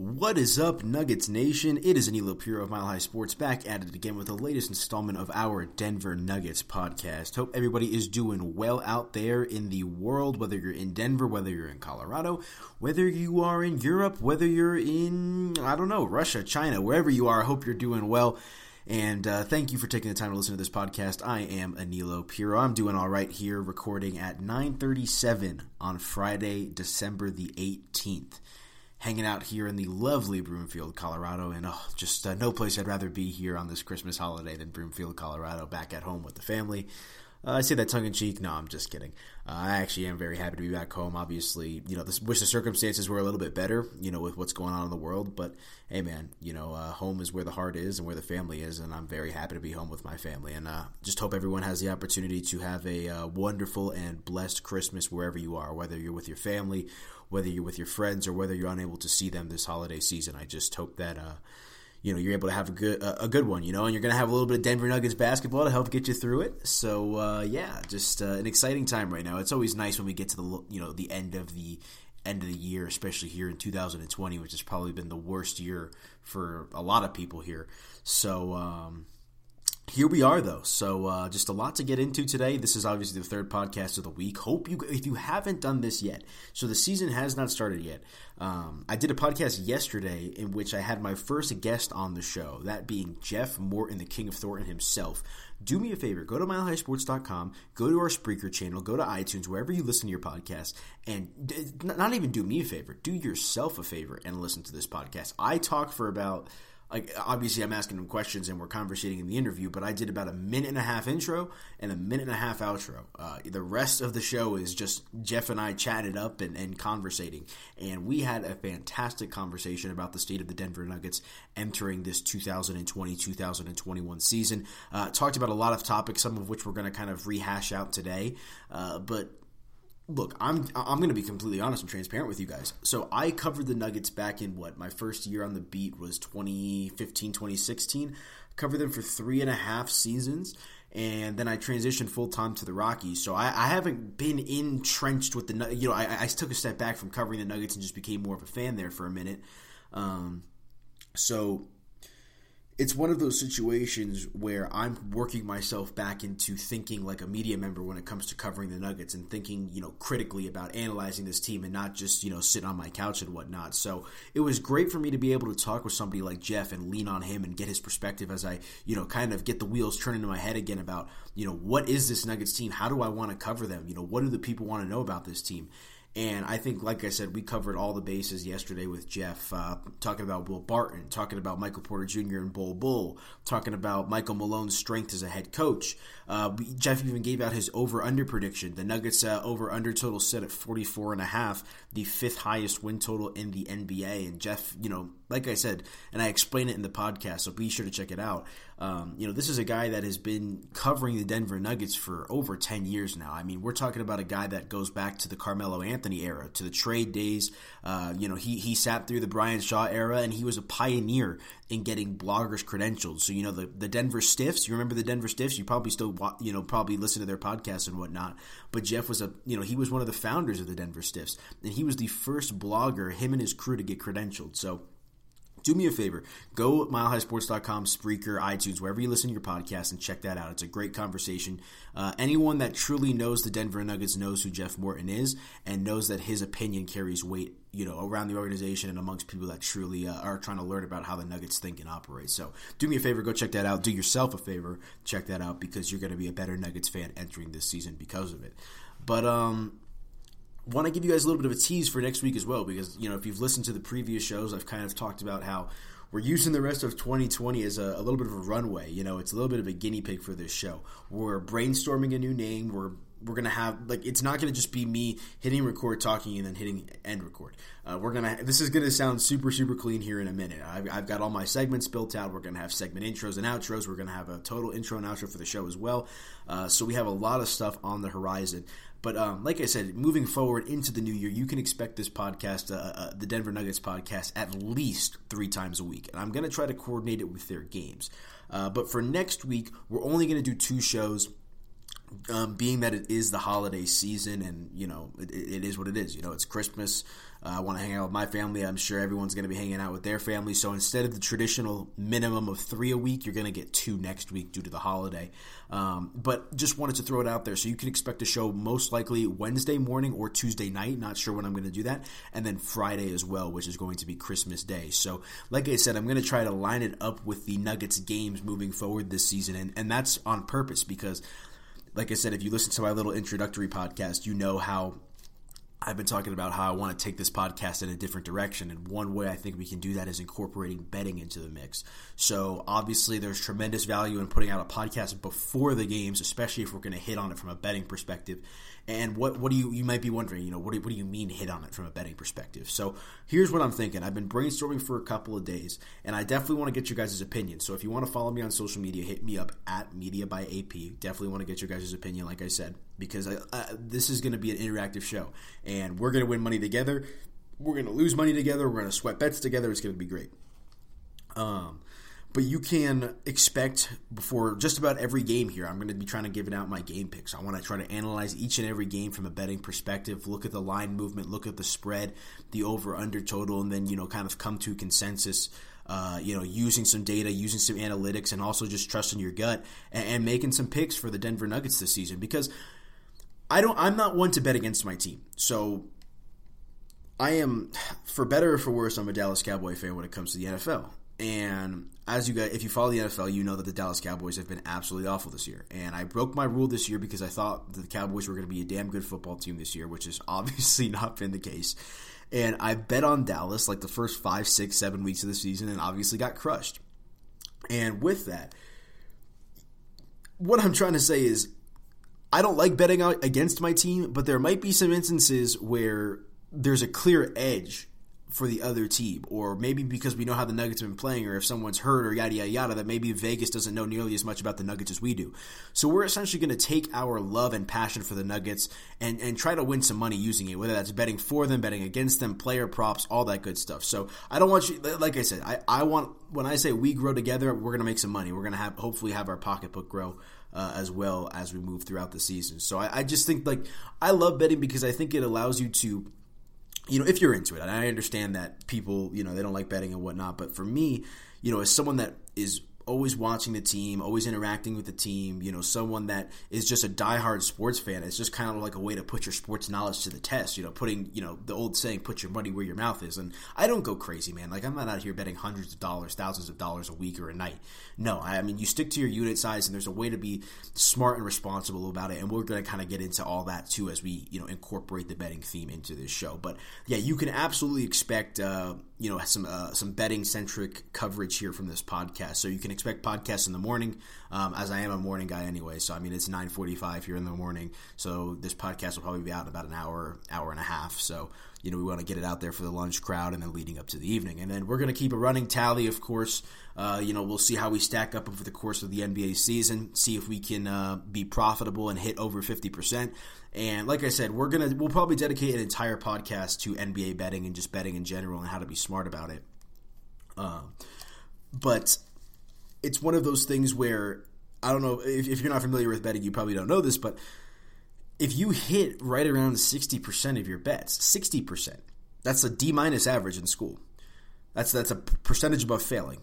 What is up, Nuggets Nation? It is Aniello Piro of Mile High Sports back at it again with the latest installment of our Denver Nuggets podcast. Hope everybody is doing well out there in the world, whether you're in Denver, whether you're in Colorado, whether you are in Europe, whether you're in, I don't know, Russia, China, wherever you are. I hope you're doing well. And uh, thank you for taking the time to listen to this podcast. I am Aniello Piro. I'm doing all right here, recording at 9:37 on Friday, December the 18th hanging out here in the lovely Broomfield, Colorado, and oh, just uh, no place I'd rather be here on this Christmas holiday than Broomfield, Colorado, back at home with the family. Uh, I say that tongue in cheek. No, I'm just kidding. Uh, I actually am very happy to be back home. Obviously, you know, this, wish the circumstances were a little bit better, you know, with what's going on in the world. But hey, man, you know, uh, home is where the heart is and where the family is, and I'm very happy to be home with my family. And uh, just hope everyone has the opportunity to have a uh, wonderful and blessed Christmas wherever you are, whether you're with your family whether you're with your friends or whether you're unable to see them this holiday season. I just hope that uh, you know you're able to have a good a good one, you know, and you're going to have a little bit of Denver Nuggets basketball to help get you through it. So uh, yeah, just uh, an exciting time right now. It's always nice when we get to the you know the end of the end of the year, especially here in 2020, which has probably been the worst year for a lot of people here. So um, here we are though. So uh, just a lot to get into today. This is obviously the third podcast of the week. Hope you if you haven't done this yet so the season has not started yet um, i did a podcast yesterday in which i had my first guest on the show that being jeff morton the king of thornton himself. Do me a favor. Go to milehighsports.com go to our spreaker channel go to itunes wherever you listen to your podcast and not even do me a favor. Do yourself a favor and listen to this podcast. I talk for about like obviously I'm asking them questions and we're conversating in the interview, but I did about a minute and a half intro and a minute and a half outro. Uh, the rest of the show is just Jeff and I chatted up and, and conversating, and we had a fantastic conversation about the state of the Denver Nuggets entering this 2020-2021 season. Uh, talked about a lot of topics, some of which we're going to kind of rehash out today, uh, but look, I'm I'm going to be completely honest and transparent with you guys. So I covered the Nuggets back in what my first year on the beat was 2015, 2016. Covered them for three and a half seasons, and then I transitioned full time to the Rockies. So I, I, haven't been entrenched with the you know I, I, took a step back from covering the Nuggets and just became more of a fan there for a minute. Um, so it's one of those situations where I'm working myself back into thinking like a media member when it comes to covering the Nuggets and thinking, you know, critically about analyzing this team and not just, you know, sit on my couch and whatnot. So it was great for me to be able to talk with somebody like Jeff and lean on him and get his perspective as I, you know, kind of get the wheels turning in my head again about, you know, what is this Nuggets team? How do I want to cover them? You know, what do the people want to know about this team? And I think, like I said, we covered all the bases yesterday with Jeff, uh, talking about Will Barton, talking about Michael Porter Jr. and Bol Bol, talking about Michael Malone's strength as a head coach. Uh, Jeff even gave out his over under prediction. The Nuggets uh, over under total set at 44 and a half, the fifth highest win total in the NBA. And Jeff, you know, like I said, and I explain it in the podcast, so be sure to check it out. Um, you know, this is a guy that has been covering the Denver Nuggets for over 10 years now. I mean, we're talking about a guy that goes back to the Carmelo Anthony era, to the trade days. Uh, you know, he, he sat through the Brian Shaw era, and he was a pioneer in getting bloggers credentials. So, you know, the, the Denver Stiffs, you remember the Denver Stiffs? You probably still, you know, probably listen to their podcasts and whatnot. But Jeff was a, you know, he was one of the founders of the Denver Stiffs, and he was the first blogger, him and his crew, to get credentialed. So, do me a favor. Go milehighsports.com spreaker itunes wherever you listen to your podcast and check that out. It's a great conversation. Uh, anyone that truly knows the denver nuggets knows who jeff morton is and knows that his opinion carries weight you know around the organization and amongst people that truly uh, are trying to learn about how the nuggets think and operate. So do me a favor go check that out. Do yourself a favor check that out because you're going to be a better nuggets fan entering this season because of it. But um want to give you guys a little bit of a tease for next week as well because you know if you've listened to the previous shows i've kind of talked about how we're using the rest of 2020 as a, a, little bit of a runway you know it's a little bit of a guinea pig for this show. We're brainstorming a new name we're we're gonna have like it's not gonna just be me hitting record talking and then hitting end record. Uh, we're gonna this is gonna sound super super clean here in a minute. I've, I've, got all my segments built out we're gonna have segment intros and outros we're gonna have a total intro and outro for the show as well. Uh, so we have a lot of stuff on the horizon but um, like I said, moving forward into the new year, you can expect this podcast, uh, uh, the Denver Nuggets podcast, at least three times a week. And I'm going to try to coordinate it with their games. Uh, but for next week, we're only going to do two shows. Um, being that it is the holiday season and you know it, it is what it is you know it's christmas uh, i want to hang out with my family i'm sure everyone's going to be hanging out with their family so instead of the traditional minimum of three a week you're going to get two next week due to the holiday. Um, but just wanted to throw it out there so you can expect a show most likely wednesday morning or tuesday night not sure when i'm going to do that and then friday as well which is going to be christmas day. So like i said i'm going to try to line it up with the nuggets games moving forward this season and, and that's on purpose because like I said, if you listen to my little introductory podcast, you know how I've been talking about how I want to take this podcast in a different direction. And one way I think we can do that is incorporating betting into the mix. So obviously, there's tremendous value in putting out a podcast before the games, especially if we're going to hit on it from a betting perspective. And what what do you you might be wondering, you know, what do, what do you mean hit on it from a betting perspective? So here's what I'm thinking. I've been brainstorming for a couple of days, and I definitely want to get your guys' opinion. So if you want to follow me on social media, hit me up at Media by AP. Definitely want to get your guys' opinion, like I said, because I, uh, this is going to be an interactive show, and we're going to win money together. We're going to lose money together. We're going to sweat bets together. It's going to be great. Um, but you can expect before just about every game here, I'm going to be trying to give out my game picks. I want to try to analyze each and every game from a betting perspective, look at the line movement, look at the spread, the over under total, and then, you know, kind of come to consensus. Uh, you know, using some data, using some analytics, and also just trusting your gut and, and making some picks for the Denver Nuggets this season. Because I don't, I'm not one to bet against my team. So I am, for better or for worse, I'm a Dallas Cowboy fan when it comes to the NFL. And as you guys, if you follow the NFL, you know that the Dallas Cowboys have been absolutely awful this year. And I broke my rule this year because I thought the Cowboys were going to be a damn good football team this year, which has obviously not been the case. And I bet on Dallas like the first five, six, seven weeks of the season, and obviously got crushed. And with that, what I'm trying to say is, I don't like betting out against my team, but there might be some instances where there's a clear edge for the other team, or maybe because we know how the Nuggets have been playing, or if someone's hurt, or yada yada yada, that maybe Vegas doesn't know nearly as much about the Nuggets as we do. So we're essentially going to take our love and passion for the Nuggets and and try to win some money using it, whether that's betting for them, betting against them, player props, all that good stuff. So I don't want you, like I said, I I want when I say we grow together, we're going to make some money. We're going to have hopefully have our pocketbook grow. Uh, as well as we move throughout the season. So I, I just think like I love betting because I think it allows you to you know, if you're into it, and I understand that people, you know, they don't like betting and whatnot, but for me, you know, as someone that is always watching the team, always interacting with the team, you know, someone that is just a diehard sports fan. It's just kind of like a way to put your sports knowledge to the test, you know, putting, you know, the old saying, put your money where your mouth is. And I don't go crazy, man. Like, I'm not out here betting hundreds of dollars, thousands of dollars a week or a night. No, I mean, you stick to your unit size and there's a way to be smart and responsible about it. And we're going to kind of get into all that too as we, you know, incorporate the betting theme into this show. But yeah, you can absolutely expect, uh, you know, some, uh, some betting centric coverage here from this podcast. So you can expect podcasts in the morning, um, as I am a morning guy anyway. So I mean, it's nine forty-five here in the morning. So this podcast will probably be out in about an hour, hour and a half. So you know, we want to get it out there for the lunch crowd and then leading up to the evening. And then we're going to keep a running tally, of course. Uh, you know, we'll see how we stack up over the course of the NBA season, see if we can uh, be profitable and hit over 50%. And like I said, we're going to, we'll probably dedicate an entire podcast to NBA betting and just betting in general and how to be smart about it. Uh, but it's one of those things where I don't know if, if, you're not familiar with betting, you probably don't know this, but if you hit right around 60% of your bets, 60%, that's a D minus average in school. That's that's a percentage above failing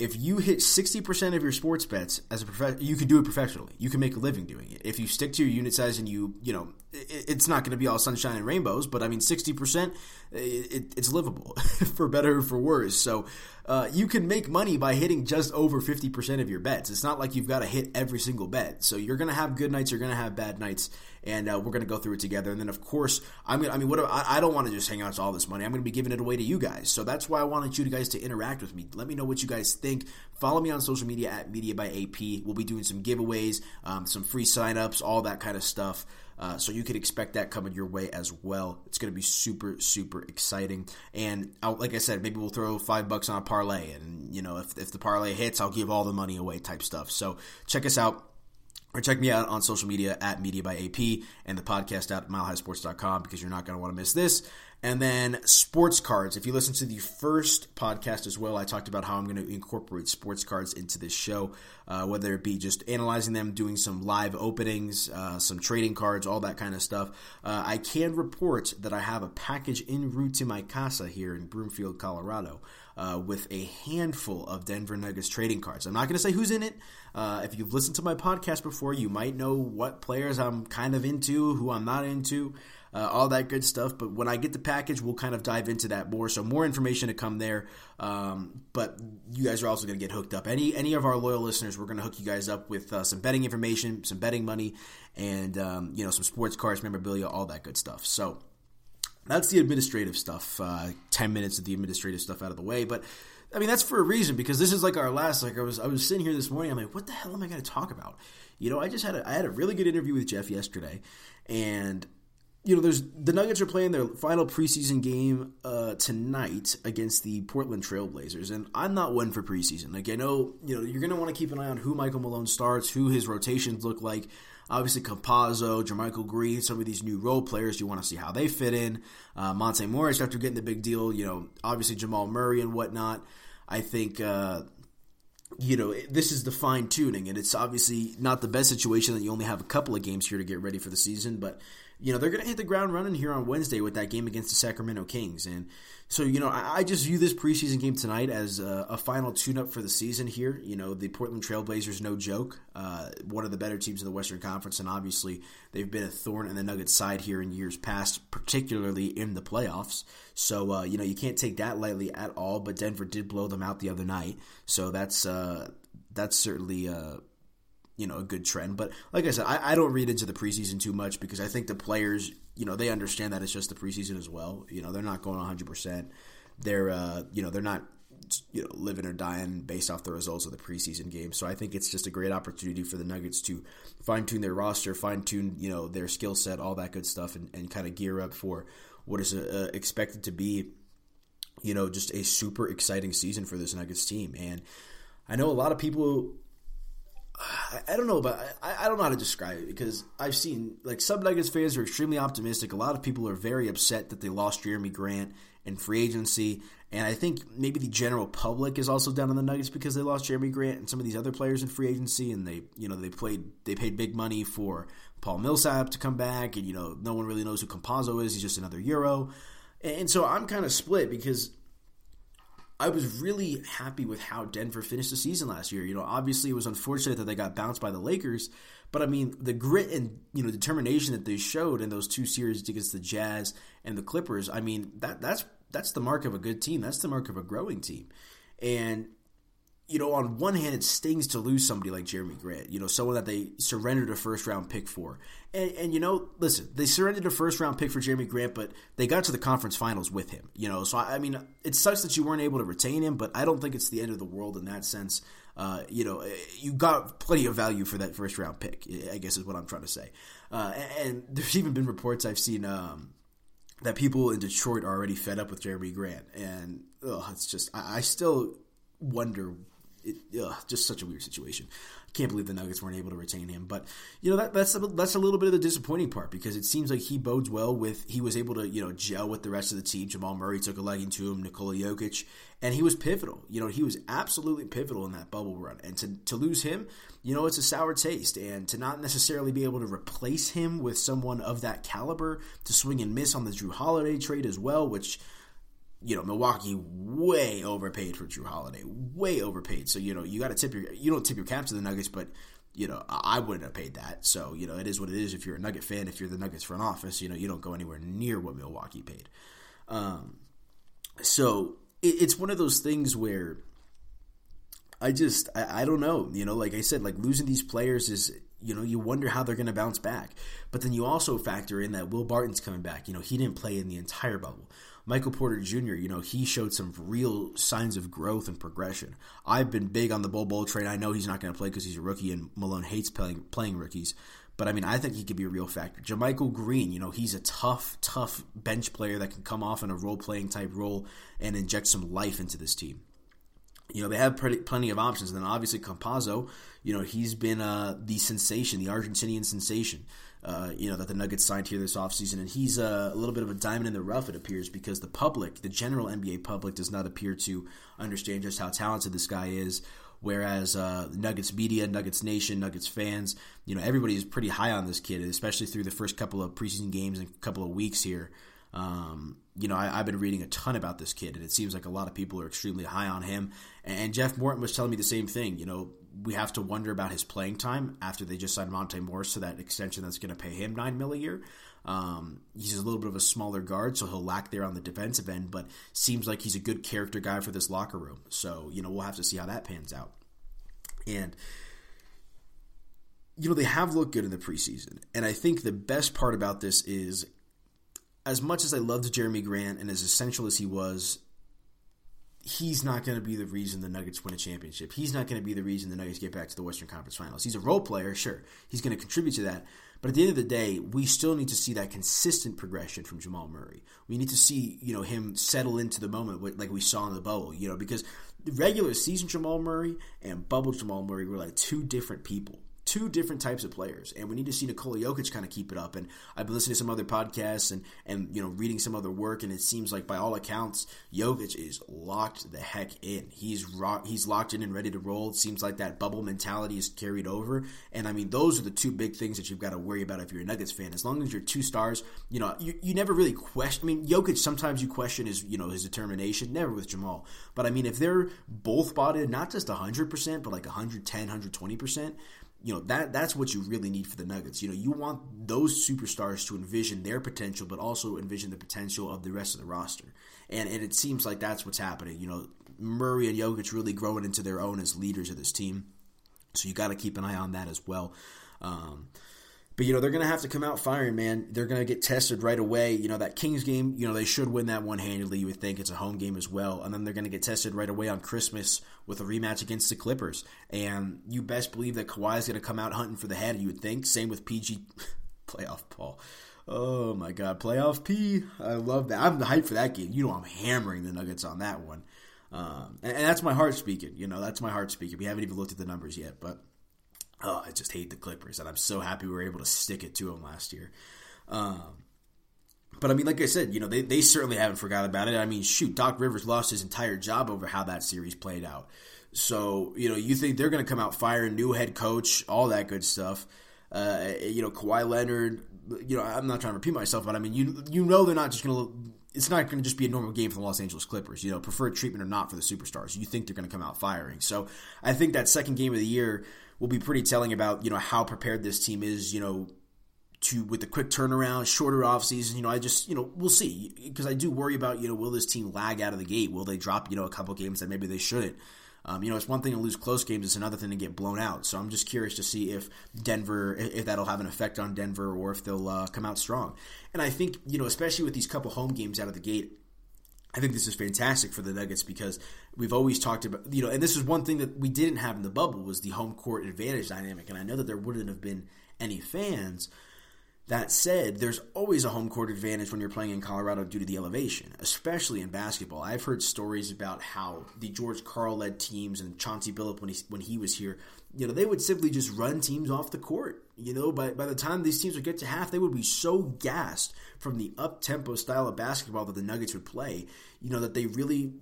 if you hit 60% of your sports bets as a prof- you can do it professionally. You can make a living doing it. If you stick to your unit size and you, you know, it's not going to be all sunshine and rainbows, but I mean 60% it, it's livable for better or for worse. So, uh, you can make money by hitting just over 50% of your bets. It's not like you've got to hit every single bet. So you're going to have good nights, you're going to have bad nights, and uh, we're going to go through it together. And then, of course, I'm gonna, I mean, what I, I don't want to just hang on to all this money. I'm going to be giving it away to you guys. So that's why I wanted you guys to interact with me. Let me know what you guys think. Follow me on social media at Media by AP. We'll be doing some giveaways, um, some free signups, all that kind of stuff. Uh, so you could expect that coming your way as well. It's going to be super, super exciting. And I'll, like I said, maybe we'll throw five bucks on a parlay, and you know, if if the parlay hits, I'll give all the money away, type stuff. So check us out or check me out on social media at Media by AP and the podcast at milehighsports.com because you're not going to want to miss this. And then sports cards. If you listen to the first podcast as well, I talked about how I'm going to incorporate sports cards into this show, uh, whether it be just analyzing them, doing some live openings, uh, some trading cards, all that kind of stuff. Uh, I can report that I have a package en route to my casa here in Broomfield, Colorado. Uh, with a handful of Denver Nuggets trading cards. I'm not going to say who's in it. Uh, if you've listened to my podcast before, you might know what players I'm kind of into, who I'm not into uh, all that good stuff. But when I get the package, we'll kind of dive into that more. So more information to come there. Um, but you guys are also going to get hooked up. Any any of our loyal listeners, we're going to hook you guys up with uh, some betting information, some betting money, and um, you know some sports cards, memorabilia, all that good stuff. So that's the administrative stuff. Uh, Ten minutes of the administrative stuff out of the way, but. I mean that's for a reason because this is like our last. Like I was, I was sitting here this morning. I'm like, what the hell am I going to talk about? You know, I just had a, I had a really good interview with Jeff yesterday, and you know, there's the Nuggets are playing their final preseason game uh, tonight against the Portland Trailblazers, and I'm not one for preseason. Like I know, you know, you're going to want to keep an eye on who Michael Malone starts, who his rotations look like. Obviously, Campazzo, JaMychal Green, some of these new role players, you want to see how they fit in. Uh, Monte Morris, after getting the big deal, you know, obviously Jamal Murray and whatnot. I think uh, you know, this is the fine tuning, and it's obviously not the best situation that you only have a couple of games here to get ready for the season, but you know, they're going to hit the ground running here on Wednesday with that game against the Sacramento Kings. And so, you know, I, I just view this preseason game tonight as a, a final tune up for the season here. You know, the Portland Trailblazers, no joke, uh, one of the better teams in the Western Conference. And obviously, they've been a thorn in the Nuggets' side here in years past, particularly in the playoffs. So, uh, you know, you can't take that lightly at all. But Denver did blow them out the other night. So that's, uh, that's certainly uh, you know a good trend. But like I said, I, I, don't read into the preseason too much because I think the players, you know, they understand that it's just the preseason as well. You know, they're not going 100. percent They're uh, you know they're not you know living or dying based off the results of the preseason game. So I think it's just a great opportunity for the Nuggets to fine tune their roster, fine tune you know their skill set, all that good stuff, and, and kind of gear up for what is uh, expected to be you know just a super exciting season for this Nuggets team. And I know a lot of people I, don't know, but I, I don't know how to describe it because I've seen like some Nuggets fans are extremely optimistic. A lot of people are very upset that they lost Jerami Grant in free agency, and I think maybe the general public is also down on the Nuggets because they lost Jerami Grant and some of these other players in free agency, and they you know they played they paid big money for Paul Millsap to come back, and you know no one really knows who Campazzo is. He's just another Euro, and so I'm kind of split because I was really happy with how Denver finished the season last year. You know, obviously it was unfortunate that they got bounced by the Lakers, but I mean the grit and you know determination that they showed in those two series against the Jazz and the Clippers. I mean that that's that's the mark of a good team. That's the mark of a growing team. And you know, on one hand, it stings to lose somebody like Jerami Grant, you know, someone that they surrendered a first round pick for. And, and, you know, listen, they surrendered a first round pick for Jerami Grant, but they got to the conference finals with him, you know. So, I, I mean, it sucks that you weren't able to retain him, but I don't think it's the end of the world in that sense. Uh, you know, you got plenty of value for that first round pick, I guess is what I'm trying to say. Uh, and there's even been reports I've seen um, that people in Detroit are already fed up with Jerami Grant. And ugh, it's just, I, I still wonder it, ugh, just such a weird situation. I can't believe the Nuggets weren't able to retain him. But you know that, that's a, that's a little bit of the disappointing part because it seems like he bodes well with he was able to you know gel with the rest of the team. Jamal Murray took a liking to him, Nikola Jokic, and he was pivotal. You know he was absolutely pivotal in that bubble run. And to to lose him, you know it's a sour taste. And to not necessarily be able to replace him with someone of that caliber, to swing and miss on the Jrue Holiday trade as well, which you know, Milwaukee way overpaid for Jrue Holiday, way overpaid. So you know, you got to tip your you don't tip your cap to the Nuggets, but you know, I wouldn't have paid that. So you know, it is what it is. If you're a Nugget fan, if you're the Nuggets front office, you know, you don't go anywhere near what Milwaukee paid. Um, so it, it's one of those things where I just I, I don't know. You know, like I said, like losing these players is you know, you wonder how they're going to bounce back. But then you also factor in that Will Barton's coming back. You know, he didn't play in the entire bubble. Michael Porter Jr., you know, he showed some real signs of growth and progression. I've been big on the Bol Bol trade. I know he's not going to play because he's a rookie and Malone hates playing, playing rookies. But I mean, I think he could be a real factor. JaMychal Green, you know, he's a tough, tough bench player that can come off in a role playing type role and inject some life into this team. You know, they have pretty, plenty of options. And then obviously Campazzo, you know, he's been uh, the sensation, the Argentinian sensation, uh, you know, that the Nuggets signed here this offseason. And he's uh, a little bit of a diamond in the rough, it appears, because the public, the general NBA public, does not appear to understand just how talented this guy is. Whereas uh, Nuggets media, Nuggets Nation, Nuggets fans, you know, everybody is pretty high on this kid, especially through the first couple of preseason games and a couple of weeks here. Um, you know, I, have been reading a ton about this kid, and it seems like a lot of people are extremely high on him. And Jeff Morton was telling me the same thing. You know, we have to wonder about his playing time after they just signed Monte Morris to that extension that's going to pay him nine mil a year. Um, he's a little bit of a smaller guard, so he'll lack there on the defensive end, but seems like he's a good character guy for this locker room. So you know, we'll have to see how that pans out. And you know, they have looked good in the preseason, and I think the best part about this is as much as I loved Jerami Grant and as essential as he was, he's not going to be the reason the Nuggets win a championship. He's not going to be the reason the Nuggets get back to the Western Conference Finals. He's a role player, sure. He's going to contribute to that. But at the end of the day, we still need to see that consistent progression from Jamal Murray. We need to see, you know, him settle into the moment like we saw in the bubble, you know, because regular season Jamal Murray and bubble Jamal Murray were like two different people two different types of players, and we need to see Nikola Jokic kind of keep it up. And I've been listening to some other podcasts and and you know reading some other work, and it seems like by all accounts, Jokic is locked the heck in. He's rock, he's locked in and ready to roll. It seems like that bubble mentality is carried over, and I mean those are the two big things that you've got to worry about if you're a Nuggets fan. As long as you're two stars, you know you, you never really question. I mean Jokic sometimes you question his you know his determination, never with Jamal, but I mean if they're both bought in, not just hundred percent, but like 110, 120 percent you know that that's what you really need for the Nuggets. You know, you want those superstars to envision their potential, but also envision the potential of the rest of the roster. And and it seems like that's what's happening. You know, Murray and Jokic really growing into their own as leaders of this team. So you got to keep an eye on that as well. Um, but you know they're going to have to come out firing, man. They're going to get tested right away. You know that Kings game, you know they should win that one handedly. You would think it's a home game as well, and then they're going to get tested right away on Christmas with a rematch against the Clippers. And you best believe that Kawhi is going to come out hunting for the head. You would think. Same with PG playoff Paul. Oh my God, playoff P! I love that. I'm the hype for that game. You know I'm hammering the Nuggets on that one, um, and, and that's my heart speaking. You know that's my heart speaking. We haven't even looked at the numbers yet, but oh, I just hate the Clippers, and I'm so happy we were able to stick it to them last year. Um, but I mean, like I said, you know, they, they certainly haven't forgot about it. I mean, shoot, Doc Rivers lost his entire job over how that series played out. So, you know, you think they're going to come out firing new head coach, all that good stuff. Uh, you know, Kawhi Leonard, you know, I'm not trying to repeat myself, but I mean, you you know they're not just going to it's not going to just be a normal game for the Los Angeles Clippers. You know, preferred treatment or not for the superstars. You think they're going to come out firing. So I think that second game of the year will be pretty telling about you know how prepared this team is. You know, to with the quick turnaround, shorter off season. You know, I just you know we'll see because I do worry about you know will this team lag out of the gate? Will they drop you know a couple games that maybe they shouldn't? Um, you know, it's one thing to lose close games; it's another thing to get blown out. So I'm just curious to see if Denver, if that'll have an effect on Denver, or if they'll uh, come out strong. And I think you know, especially with these couple home games out of the gate, I think this is fantastic for the Nuggets because we've always talked about you know, and this is one thing that we didn't have in the bubble was the home court advantage dynamic. And I know that there wouldn't have been any fans. That said, there's always a home court advantage when you're playing in Colorado due to the elevation, especially in basketball. I've heard stories about how the George Karl led teams and Chauncey Billups when he when he was here, you know, they would simply just run teams off the court. You know, by by the time these teams would get to half, they would be so gassed from the up tempo style of basketball that the Nuggets would play. You know that they really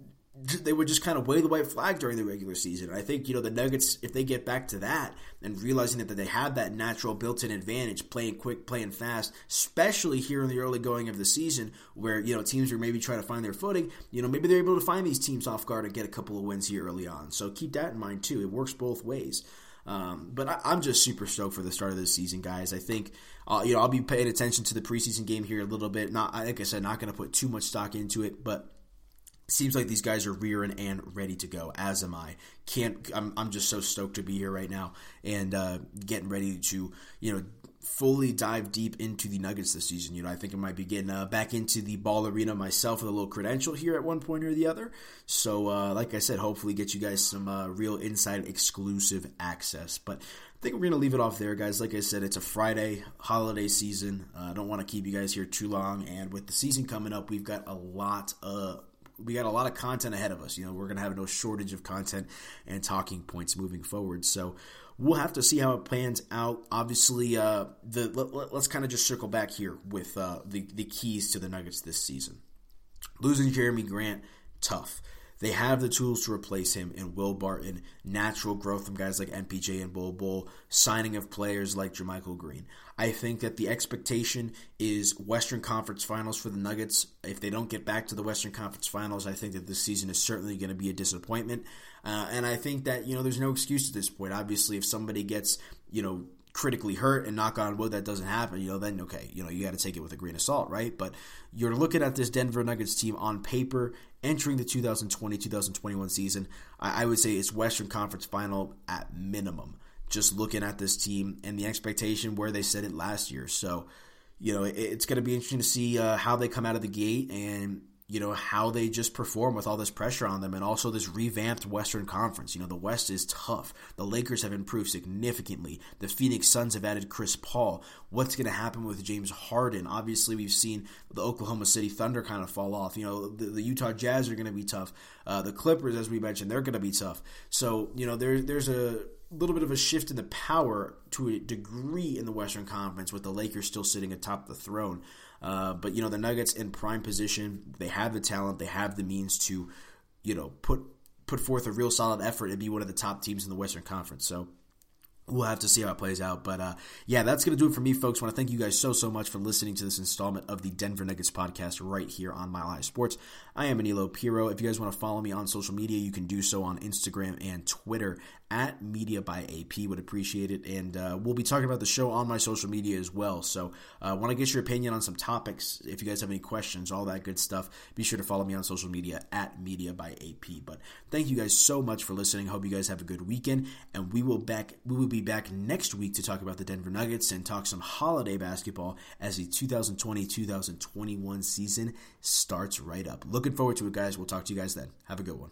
they would just kind of wave the white flag during the regular season. I think you know the Nuggets, if they get back to that and realizing that, they have that natural built-in advantage, playing quick, playing fast, especially here in the early going of the season, where you know teams are maybe trying to find their footing. You know, maybe they're able to find these teams off guard and get a couple of wins here early on. So keep that in mind too. It works both ways. Um, but I, am just super stoked for the start of this season, guys. I think uh, you know I'll be paying attention to the preseason game here a little bit. Not like I said, not going to put too much stock into it, but seems like these guys are rearing and ready to go as am i can't i'm, I'm just so stoked to be here right now and uh, getting ready to you know fully dive deep into the nuggets this season you know i think i might be getting uh, back into the ball arena myself with a little credential here at one point or the other so uh, like i said hopefully get you guys some uh, real inside exclusive access but I think we're going to leave it off there, guys. Like I said, it's a Friday holiday season. Uh, I don't want to keep you guys here too long. And with the season coming up, we've got a lot of we got a lot of content ahead of us. You know, we're going to have no shortage of content and talking points moving forward. So we'll have to see how it plans out. Obviously, uh, the let, us kind of just circle back here with uh, the the keys to the Nuggets this season. Losing Jerami Grant, tough. They have the tools to replace him in Will Barton, natural growth from guys like MPJ and Bol Bol, signing of players like JaMychal Green. I think that the expectation is Western Conference Finals for the Nuggets. If they don't get back to the Western Conference Finals, I think that this season is certainly going to be a disappointment. Uh, and I think that, you know, there's no excuse at this point. Obviously, if somebody gets, you know, critically hurt and knock on wood that doesn't happen, you know, then okay, you know, you got to take it with a grain of salt, right? But you're looking at this Denver Nuggets team on paper entering the 2020-2021 season. I, I would say it's Western Conference final at minimum. Just looking at this team and the expectation where they set it last year. So, you know, it, it's going to be interesting to see uh, how they come out of the gate and you know, how they just perform with all this pressure on them and also this revamped Western Conference. You know, the West is tough. The Lakers have improved significantly. The Phoenix Suns have added Chris Paul. What's going to happen with James Harden? Obviously, we've seen the Oklahoma City Thunder kind of fall off. You know, the, the Utah Jazz are going to be tough. Uh, the Clippers, as we mentioned, they're going to be tough. So, you know, there, there's a little bit of a shift in the power to a degree in the Western Conference with the Lakers still sitting atop the throne. Uh, but you know the Nuggets in prime position. They have the talent. They have the means to, you know, put put forth a real solid effort and be one of the top teams in the Western Conference. So We'll have to see how it plays out. But uh, yeah, that's going to do it for me, folks. I want to thank you guys so, so much for listening to this installment of the Denver Nuggets podcast right here on Mile High Sports. I am Aniello Piro. If you guys want to follow me on social media, you can do so on Instagram and Twitter at Media by AP. Would appreciate it. And uh, we'll be talking about the show on my social media as well. So I uh, want to get your opinion on some topics. If you guys have any questions, all that good stuff, be sure to follow me on social media at Media by AP. But thank you guys so much for listening. Hope you guys have a good weekend. And we will back we will be back next week to talk about the Denver Nuggets and talk some holiday basketball as the 2020-2021 season starts right up. Looking forward to it, guys. We'll talk to you guys then. Have a good one.